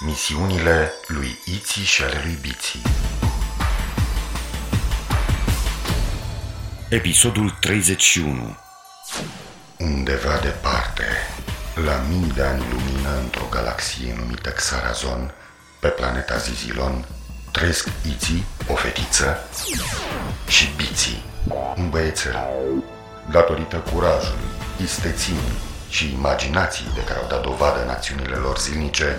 Misiunile lui Iții și ale lui Biții Episodul 31 Undeva departe, la mii de ani lumină într-o galaxie numită Xarazon, pe planeta Zizilon, trăiesc Iții, o fetiță, și Biții, un băiețel. Datorită curajului, isteții și imaginației de care au dat dovadă în acțiunile lor zilnice,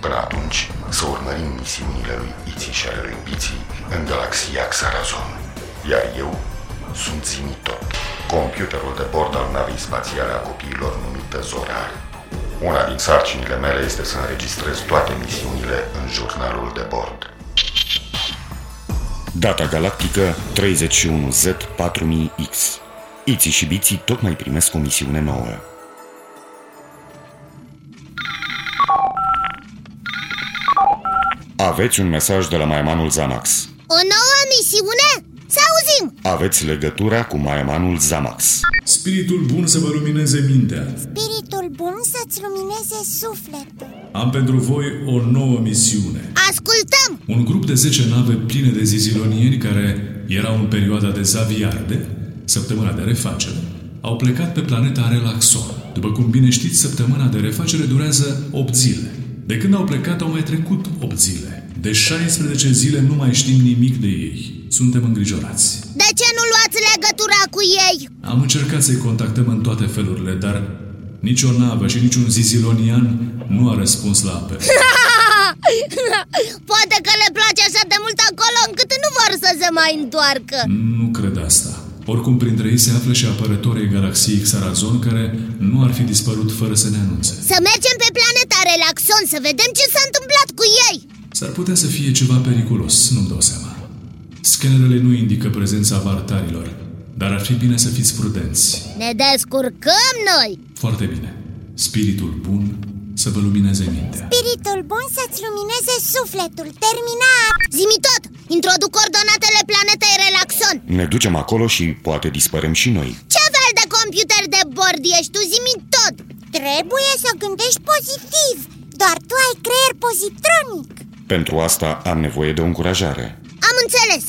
Până atunci, să urmărim misiunile lui Iții și ale lui Biții în galaxia Xarazon. Iar eu sunt Zimitot, computerul de bord al navei spațiale a copiilor numită Zorar. Una din sarcinile mele este să înregistrez toate misiunile în jurnalul de bord. Data galactică 31Z4000X Iții și Biții tocmai primesc o misiune nouă. Aveți un mesaj de la Maiamanul Zamax. O nouă misiune? Să auzim! Aveți legătura cu Maiamanul Zamax. Spiritul bun să vă lumineze mintea. Spiritul bun să-ți lumineze sufletul. Am pentru voi o nouă misiune. Ascultăm! Un grup de 10 nave pline de zizilonieni care erau în perioada de Zaviarde, săptămâna de refacere, au plecat pe planeta Relaxon. După cum bine știți, săptămâna de refacere durează 8 zile. De când au plecat au mai trecut 8 zile. De 16 zile nu mai știm nimic de ei. Suntem îngrijorați. De ce nu luați legătura cu ei? Am încercat să-i contactăm în toate felurile, dar nicio navă și niciun zizilonian nu a răspuns la apel. Poate că le place așa de mult acolo încât nu vor să se mai întoarcă Nu cred asta. Oricum, printre ei se află și apărătorii galaxiei Xarazon, care nu ar fi dispărut fără să ne anunțe. Să mergem pe planeta Relaxon să vedem ce s-a întâmplat cu ei S-ar putea să fie ceva periculos, nu-mi dau seama. Scanerele nu indică prezența vartarilor, dar ar fi bine să fiți prudenți. Ne descurcăm noi Foarte bine. Spiritul bun să vă lumineze mintea. Spiritul bun să-ți lumineze sufletul. Terminat! Zimi tot, introduc coordonatele planetei Relaxon Ne ducem acolo și poate dispărem și noi. Ce fel de computer de bord ești tu, zimi tot Trebuie să gândești pozitiv. Doar tu ai creier pozitronic. Pentru asta am nevoie de o încurajare. Am înțeles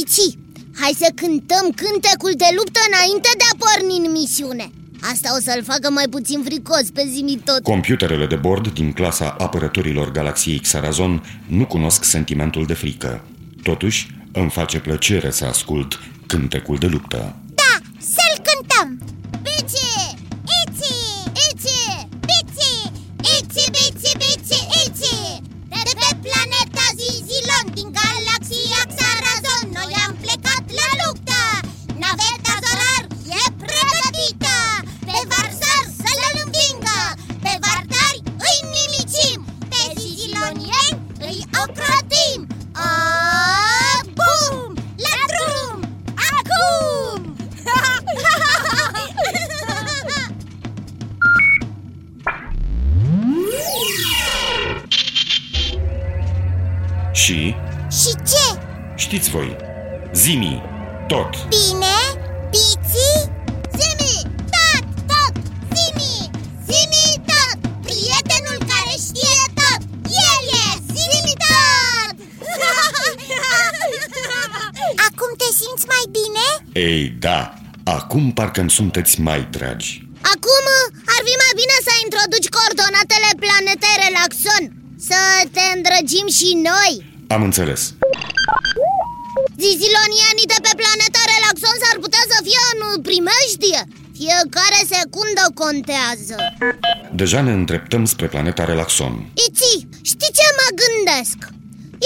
Iți, hai să cântăm cântecul de luptă înainte de a porni în misiune Asta o să-l facă mai puțin fricos pe zimi tot Computerele de bord din clasa apărătorilor galaxiei Xarazon nu cunosc sentimentul de frică. Totuși, îmi face plăcere să ascult cântecul de luptă. Da, să-l cântăm! Zimi, tot, Bine? Piții? Zimi! Tot! Tot! Zimi! Zimi tot! Prietenul care știe tot! El e Zimi tot! Acum te simți mai bine? ei da, acum parcă-mi sunteți mai dragi. Acum ar fi mai bine să introduci coordonatele planetei Relaxon Să te îndrăgim și noi Am înțeles. Zizilonianii de pe planeta Relaxon s-ar putea să fie în primejdie Fiecare secundă contează Deja ne îndreptăm spre planeta Relaxon. Iți, știi ce mă gândesc?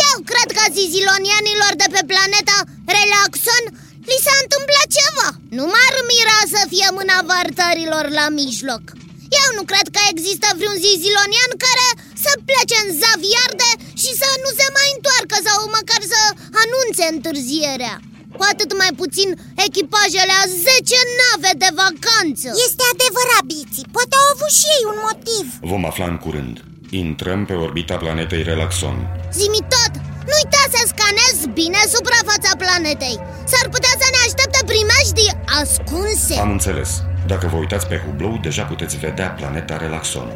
Eu cred că zizilonianilor de pe planeta Relaxon li s-a întâmplat ceva Nu m-ar mira să fie mâna vartarilor la mijloc Eu nu cred că există vreun zizilonian care să plece în Zaviarde și să nu se mai întoarcă sau măcar să anunțe întârzierea Cu atât mai puțin echipajele a 10 nave de vacanță Este adevărat, Biții, poate au avut și ei un motiv Vom afla în curând. Intrăm pe orbita planetei Relaxon. Zimi tot, nu uita să scanezi bine suprafața planetei S-ar putea să ne aștepte primejdii ascunse Am înțeles. Dacă vă uitați pe hublou, deja puteți vedea planeta Relaxon.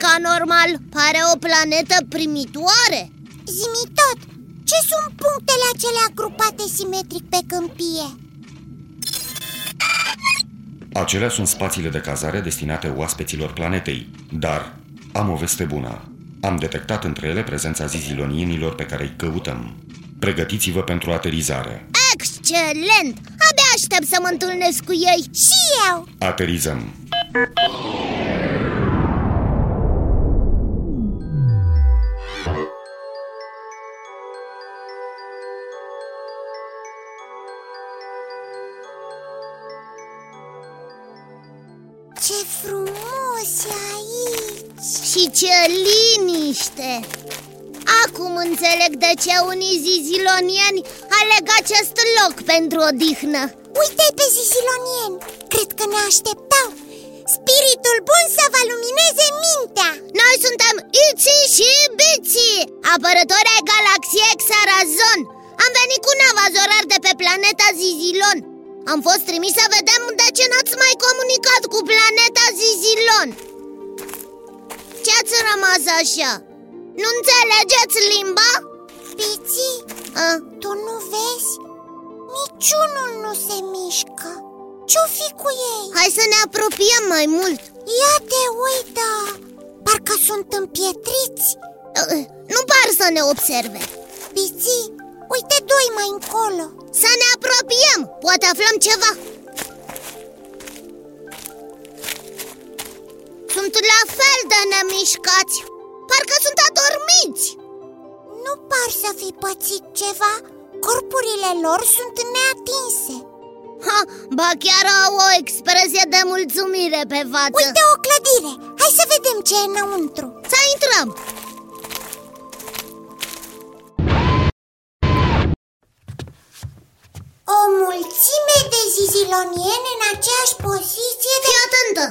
Vede nimic anormal Pare o planetă primitoare Zimi tot, ce sunt punctele acelea grupate simetric pe câmpie? Acelea sunt spațiile de cazare destinate oaspeților planetei. Dar am o veste bună. Am detectat între ele prezența zizilonienilor pe care îi căutăm. Pregătiți-vă pentru aterizare. Excelent! Abia aștept să mă întâlnesc cu ei Și eu! Aterizăm. Ce liniște! Acum înțeleg de ce unii zizilonieni aleg acest loc pentru odihnă Uite-i pe zizilonieni! Cred că ne așteptau! Spiritul bun să vă lumineze mintea! Noi suntem Iți și Biți, apărători ai galaxiei Xarazon Am venit cu nava Zorar de pe planeta Zizilon Am fost trimis să vedem de ce n-ați mai comunicat cu planeta Zizilon Ce ați rămas așa? Nu înțelegeți limba? Biții, A? tu nu vezi? Niciunul nu se mișcă Ce-o fi cu ei? Hai să ne apropiem mai mult Ia te uită! Parcă sunt împietriți Uh, Nu par să ne observe Biții, uite doi mai încolo Să ne apropiem, poate aflăm ceva Sunt la fel de nemișcați. Parcă sunt adormiți. Nu par să fi pățit ceva. Corpurile lor sunt neatinse. Ha, Ba chiar au o expresie de mulțumire pe față. Uite o clădire, hai să vedem ce e înăuntru. Să intrăm. O mulțime de zizilonieni în aceeași poziție de... Fii atentă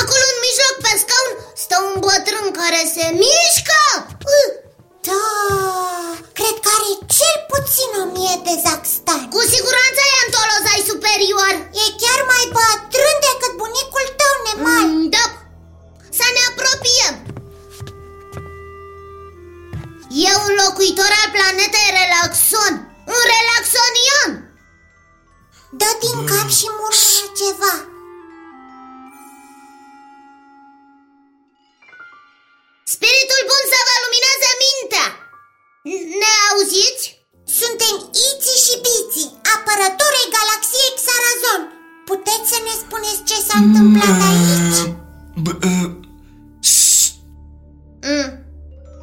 Acolo în mijloc pe scaun stă un bătrân care se mișcă. Uh, Da, cred că are cel puțin o mie de zaxtani. Cu siguranță e în tolozai superior. E chiar mai bătrân decât bunicul tău, Nemal. Mm, Da, să ne apropiem. E un locuitor al planetei Relaxon. Un relaxonian Dă din cap și murmură ceva s-a întâmplat aici? B- uh, s- Mm.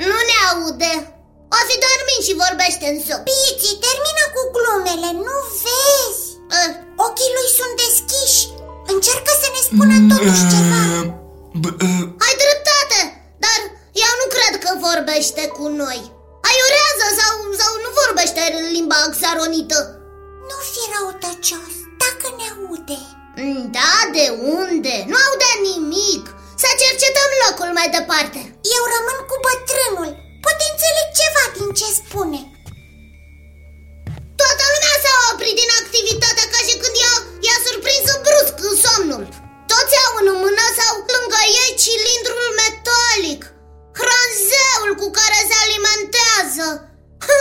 Nu ne aude. O fi dormit și vorbește în somn. Biții, termină cu glumele, nu vezi? Uh, Ochii lui sunt deschiși. Încearcă să ne spună totuși ceva. uh, b- uh, Ai dreptate, dar eu nu cred că vorbește cu noi. Aiurează sau, sau nu vorbește limba xaronită Nu fi răutăcios, dacă ne aude. Mm, Da, de unde? Nu aude nimic. Să cercetăm locul mai departe. Eu rămân cu bătrânul. Poate înțeleg ceva din ce spune. Toată lumea s-a oprit din activitate ca și când i-a, i-a surprins brusc somnul. Toți au în mână sau lângă ei cilindrul metalic. Hranzeul cu care se alimentează. Hă!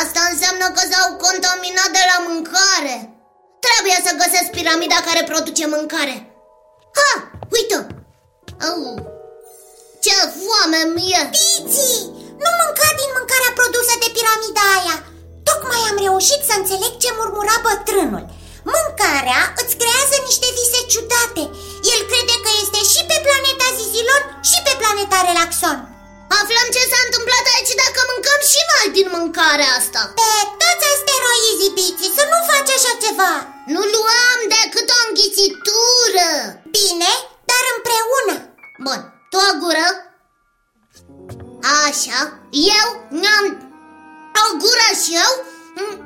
Asta înseamnă că s-au contaminat de la mâncare Trebuie să găsesc piramida care produce mâncare Ha! Uite! Au! Ce foame mie! Biții, nu mânca din mâncarea produsă de piramida aia Tocmai am reușit să înțeleg ce murmura bătrânul Mâncarea îți creează niște vise ciudate El crede că este și pe planeta Zizilon și pe planeta Relaxon Aflăm ce s-a întâmplat aici dacă mâncăm și noi din mâncarea asta. Pe toți asteroizii, Biții, să nu faci așa ceva. Nu luăm decât o înghițitură. Bine, dar împreună. Bun, tu o gură. Așa, eu am o gură și eu. Mm.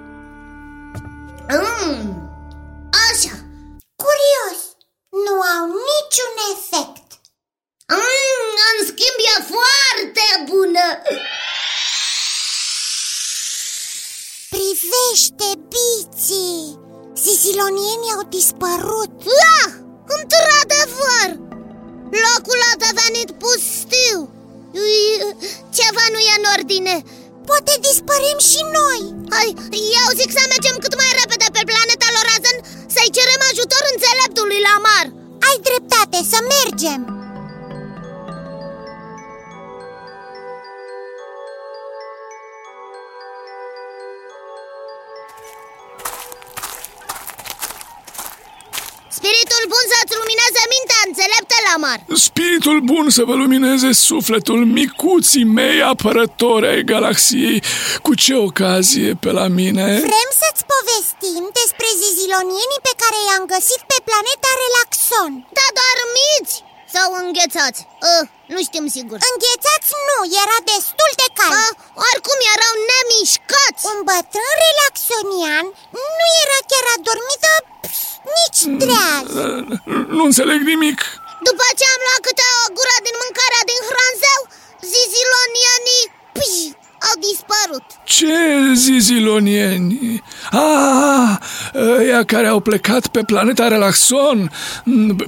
Așa. Curios, nu au niciun efect mm, În schimb e foarte bună. Privește, biții! Zizilonienii au dispărut. Da, într-adevăr. Locul a devenit pustiu. Ceva nu e în ordine. Poate dispărem și noi. Hai, eu zic să mergem cât mai repede pe planeta Lorazan Să-i cerem ajutor înțeleptului Lamar Ai dreptate, să mergem lumineze mintea, înțelepte Lamar Spiritul bun să vă lumineze sufletul micuții mei apărători ai galaxiei Cu ce ocazie pe la mine? Vrem să-ți povestim despre zizilonienii pe care i-am găsit pe planeta Relaxon Da, doar mici sau înghețați? Uh, nu știm sigur. Înghețați nu, era destul de cald uh, Oricum erau nemișcați. Un bătrân relaxonian nu era chiar adormit, dar nici treaz. Nu înțeleg nimic. După ce am luat câte o gură din mâncarea din hranzeu Zizilonienii pii, au dispărut Ce zizilonieni? Ah, ăia care au plecat pe planeta Relaxon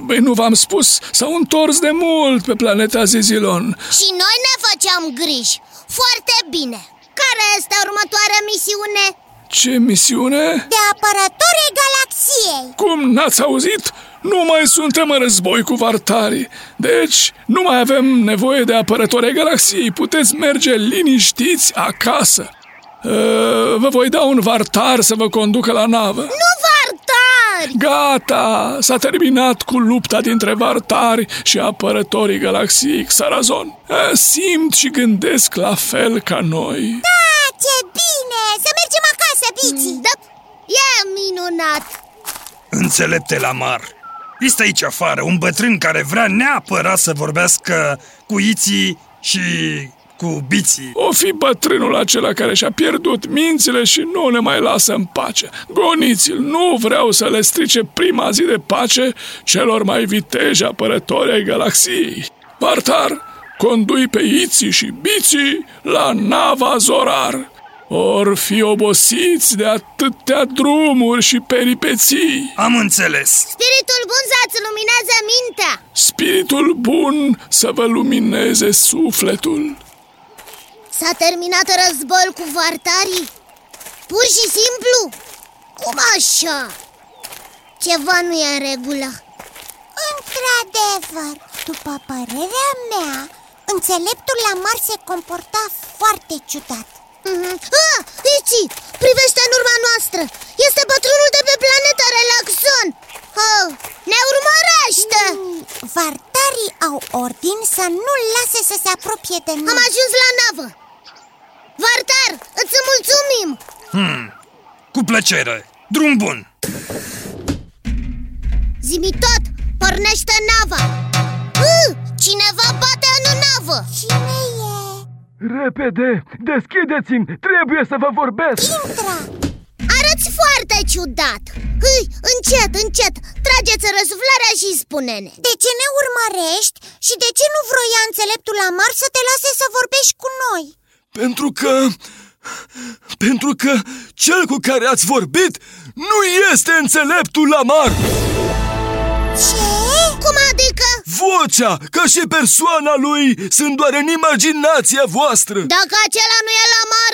Băi, nu v-am spus, s-au întors de mult pe planeta Zizilon Și noi ne făceam griji Foarte bine Care este următoarea misiune? Ce misiune? De apărători galaxiei Cum n-ați auzit? Nu mai suntem în război cu vartarii Deci nu mai avem nevoie de apărători ai galaxiei Puteți merge liniștiți acasă uh, Vă voi da un vartar să vă conducă la navă Nu vartari! Gata! S-a terminat cu lupta dintre vartari și apărătorii galaxiei Xarazon Simt și gândesc la fel ca noi Da, ce bine! Să mergem acasă, Bici! Da, e minunat! Înțelepte la mar Este aici afară un bătrân care vrea neapărat să vorbească cu iții și cu biții. O fi bătrânul acela care și-a pierdut mințile și nu ne mai lasă în pace. Goniți-l, nu vreau să le strice prima zi de pace celor mai viteji apărători ai galaxiei. Bartar, condui pe Iții și Biții la nava Zorar Or fi obosiți de atâtea drumuri și peripeții Am înțeles Spiritul bun să-ți lumineze mintea Spiritul bun să vă lumineze sufletul S-a terminat războiul cu vartarii? Pur și simplu? Cum așa? Ceva nu e în regulă Într-adevăr, după părerea mea, înțeleptul la mar se comporta foarte ciudat mm-hmm. Ah, Ici, privește în urma noastră. Este bătrânul de pe planeta Relaxon oh, Ne urmărește. Mm, Vartarii au ordin să nu-l lase să se apropie de noi. Am ajuns la navă. Vartar, îți mulțumim. Hmm, Cu plăcere, drum bun. Zimi tot, pornește nava. Uh, Cineva bate în navă. Cine e? Repede, deschideți-mi, trebuie să vă vorbesc Intră! Arăți foarte ciudat Hâi, încet, încet, trageți răsuflarea și spune-ne De ce ne urmărești și de ce nu vroia înțeleptul Amar să te lase să vorbești cu noi? Pentru că... Pentru că cel cu care ați vorbit nu este înțeleptul Lamar Ce? Cum adică? Vocea, ca și persoana lui, sunt doar în imaginația voastră. Dacă acela nu e Lamar,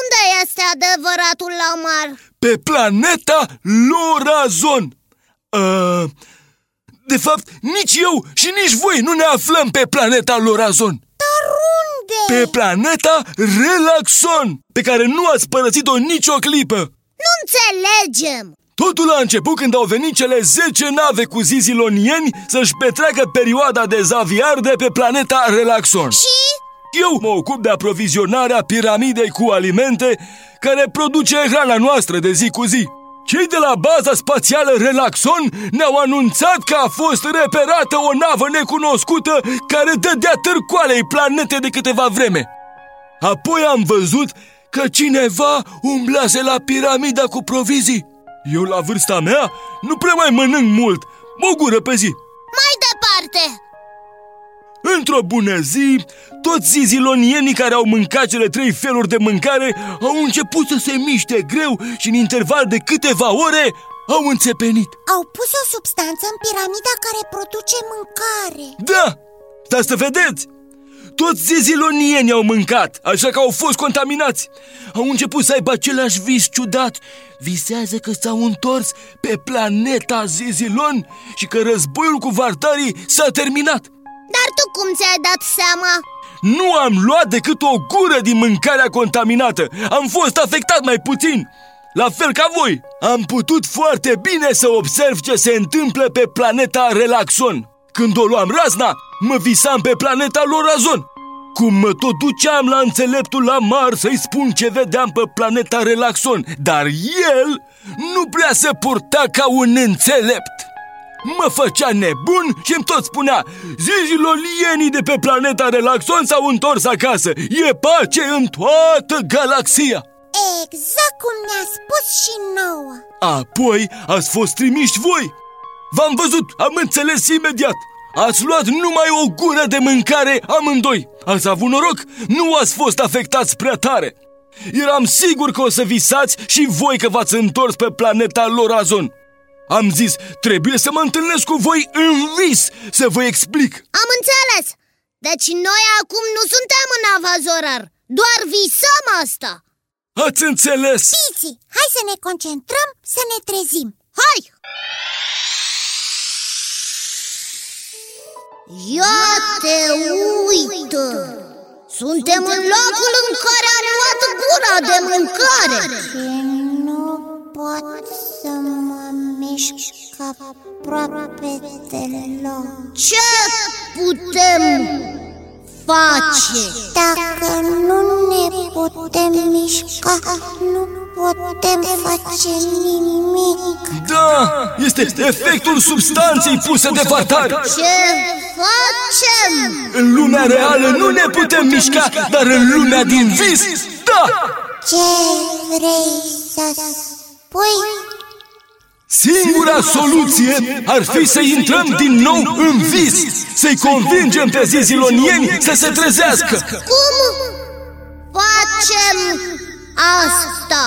unde este adevăratul Lamar? Pe planeta Lorazon. Uh, De fapt, nici eu și nici voi nu ne aflăm pe planeta Lorazon. Dar unde? Pe planeta Relaxon, pe care nu ați părăsit-o nicio clipă. Nu înțelegem Totul a început când au venit cele 10 nave cu zizilonieni să-și petreacă perioada de zaviar de pe planeta Relaxon. Și? Eu mă ocup de aprovizionarea piramidei cu alimente care produce hrana noastră de zi cu zi. Cei de la baza spațială Relaxon ne-au anunțat că a fost reperată o navă necunoscută care dădea târcoalei planete de câteva vreme. Apoi am văzut că cineva umblase la piramida cu provizii. Eu, la vârsta mea, nu prea mai mănânc mult, o gură pe zi. Mai departe! Într-o bună zi, toți zizilonienii care au mâncat cele trei feluri de mâncare au început să se miște greu și în interval de câteva ore au înțepenit. Au pus o substanță în piramida care produce mâncare Da! Dar să vedeți! Toți zizilonienii au mâncat, așa că au fost contaminați. Au început să aibă același vis ciudat. Visează că s-au întors pe planeta Zizilon Și că războiul cu vartarii s-a terminat. Dar tu cum ți-ai dat seama? Nu am luat decât o gură din mâncarea contaminată. Am fost afectat mai puțin. La fel ca voi, am putut foarte bine să observ ce se întâmplă pe planeta Relaxon Când o luam razna, mă visam pe planeta Lorazon Cum mă tot duceam la înțeleptul la mar să-i spun ce vedeam pe planeta Relaxon. Dar el nu prea se purta ca un înțelept. Mă făcea nebun și îmi tot spunea Zizilolienii de pe planeta Relaxon s-au întors acasă. E pace în toată galaxia. Exact cum ne-a spus și nouă. Apoi ați fost trimiși voi V-am văzut, am înțeles imediat. Ați luat numai o gură de mâncare amândoi. Ați avut noroc, nu ați fost afectați prea tare. Eram sigur că o să visați și voi că v-ați întors pe planeta Lorazon Am zis, trebuie să mă întâlnesc cu voi în vis Să vă explic. Am înțeles! Deci noi acum nu suntem în avazorar Doar visăm asta. Ați înțeles? Piți, hai să ne concentrăm, să ne trezim. Hai! Ia te uită! Suntem în locul în care am luat gura de mâncare Nu pot să mă mișc aproape deloc Ce putem face? Dacă nu ne putem mișca, nu putem face nimic Da, este efectul substanței puse de vatari Ce facem? În lumea reală nu ne putem mișca, dar în lumea din vis, da! Ce vrei să spui? Singura soluție ar fi să intrăm din nou în vis Să-i convingem pe zizilonieni să se trezească Cum facem asta?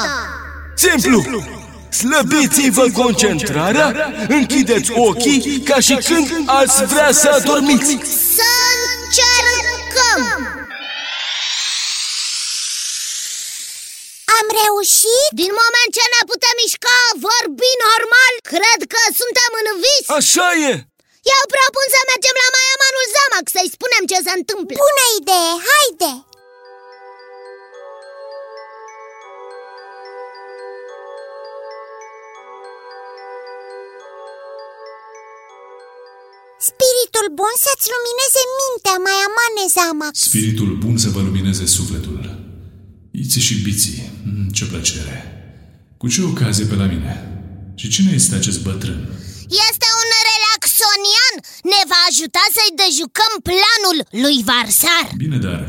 Simplu! Slăbiți-vă concentrarea, închideți ochii ca și când ați vrea să adormiți Să încercăm! Am reușit? Din moment ce ne putem mișca, vorbi normal, cred că suntem în vis Așa e! Eu propun să mergem la Maiamanul Zamac să-i spunem ce se întâmplă Bună idee, haide! Spiritul bun să-ți lumineze mintea, mai amane Zamac Spiritul bun să vă lumineze sufletul. Iți și biții, Mm, ce plăcere. Cu ce ocazie pe la mine? Și cine este acest bătrân? Este un relaxonian Ne va ajuta să-i dejucăm planul lui Varsar Bine, dar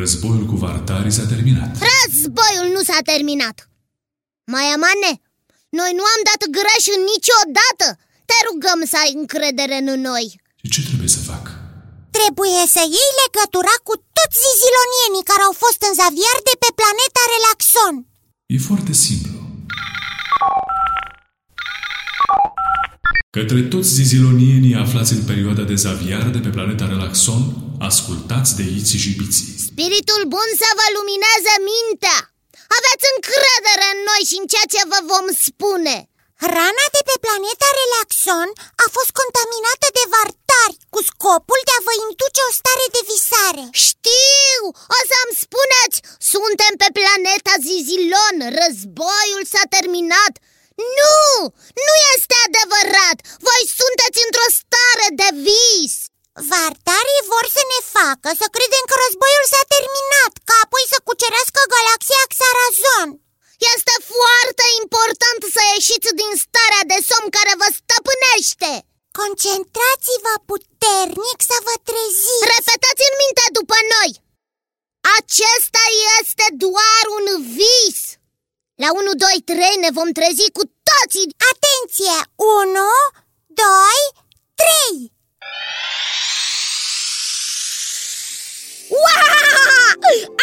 războiul cu vartarii s-a terminat. Războiul nu s-a terminat Maiamane, noi nu am dat greș niciodată Te rugăm să ai încredere în noi Și ce trebuie să fac? Trebuie să iei legătura cu toți zizilonienii care au fost în Zaviar de pe planeta Relaxon E foarte simplu. Către toți zizilonienii aflați în perioada de zaviar de pe planeta Relaxon, ascultați de Iții și Biții. Spiritul bun să vă lumineze mintea Aveți încredere în noi și în ceea ce vă vom spune Rana de pe planeta Relaxon a fost contaminată de vartari cu scopul de a vă induce o stare de visare Știu! O să-mi spuneți Suntem pe planeta Zizilon Războiul s-a terminat Nu! Nu este adevărat! Voi sunteți într-o stare de vis Vartarii vor să ne facă să credem că războiul s-a terminat Ca apoi să cucerească galaxia Xarazon Este foarte important să ieșiți în care vă stăpânește Concentrați-vă puternic să vă treziți Repetați în minte după noi Acesta este doar un vis La 1, 2, 3 ne vom trezi cu toții Atenție! 1, 2, 3 Wow!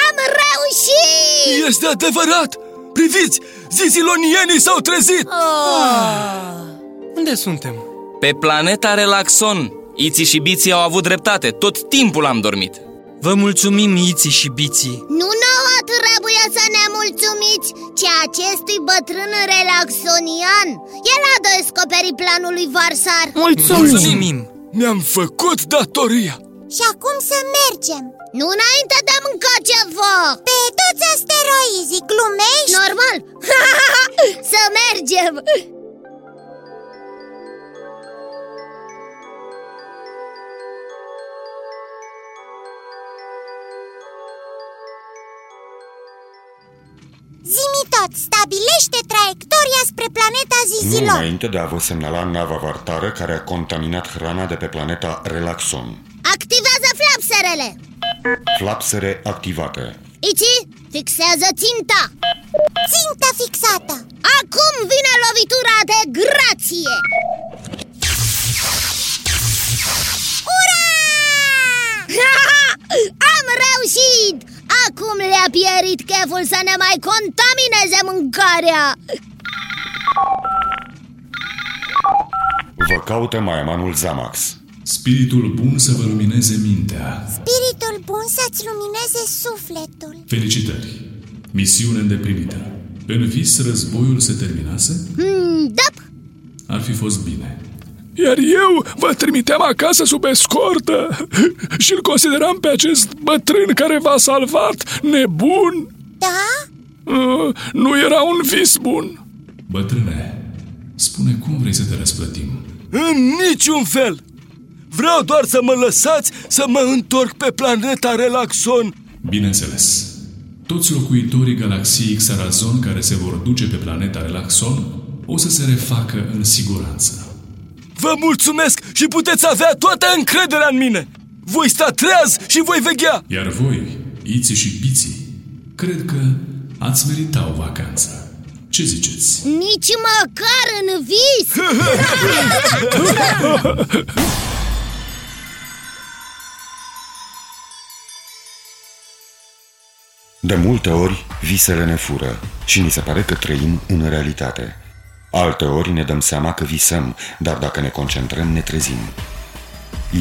Am reușit! Este adevărat! Priviți! Zizilonienii s-au trezit! Unde suntem? Pe planeta Relaxon. Iții și Biții au avut dreptate. Tot timpul am dormit. Vă mulțumim, Iții și Biții. Nu nouă trebuie să ne mulțumiți, ci acestui bătrân relaxonian. El a descoperit planul lui Varsar. Mulțumim! Mi-am făcut datoria! Și acum să mergem Nu înainte de a mânca ceva. Pe toți asteroizii, glumești? Normal. Să mergem. Zimi tot, stabilește traiectoria spre planeta Nu Zizilon înainte de a vă semnala nava vartară care a contaminat hrana de pe planeta Relaxon. Activează flapserele Flapsere activate. Ici, fixează ținta Țintă fixată Acum vine lovitura de grație Ura! Am reușit! Acum le-a pierit cheful să ne mai contamineze mâncarea Vă caută Maemanul Zamax. Spiritul bun să vă lumineze mintea. Spiritul bun să-ți lumineze sufletul Felicitări! Misiune îndeplinită. În vis războiul se terminase? mm, Da, Ar fi fost bine. Iar eu vă trimiteam acasă sub escortă și îl consideram pe acest bătrân care v-a salvat nebun. Da? Uh, nu era un vis bun. Bătrâne, spune cum vrei să te răsplătim? În niciun fel! Vreau doar să mă lăsați să mă întorc pe planeta Relaxon Bineînțeles. Toți locuitorii galaxiei Xarazon care se vor duce pe planeta Relaxon o să se refacă în siguranță. Vă mulțumesc și puteți avea toată încrederea în mine! Voi sta treaz și voi veghea! Iar voi, Iții și Biții, cred că ați merita o vacanță. Ce ziceți? nici măcar în vis De multe ori, visele ne fură și ni se pare că trăim în realitate. Alte ori ne dăm seama că visăm, dar dacă ne concentrăm, ne trezim.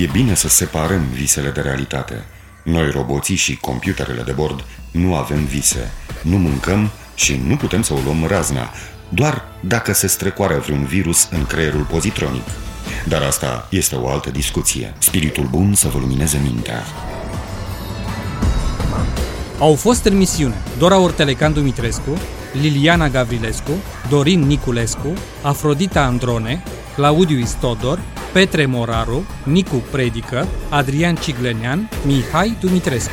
E bine să separăm visele de realitate. Noi, roboții și computerele de bord, nu avem vise, nu mâncăm și nu putem să o luăm razna, doar dacă se strecoară vreun virus în creierul pozitronic. Dar asta este o altă discuție. Spiritul bun să vă lumineze mintea. Au fost în misiune Dora Ortelecan Dumitrescu, Liliana Gavrilescu, Dorin Niculescu, Afrodita Androne, Claudiu Istodor, Petre Moraru, Nicu Predică, Adrian Ciglenean, Mihai Dumitrescu.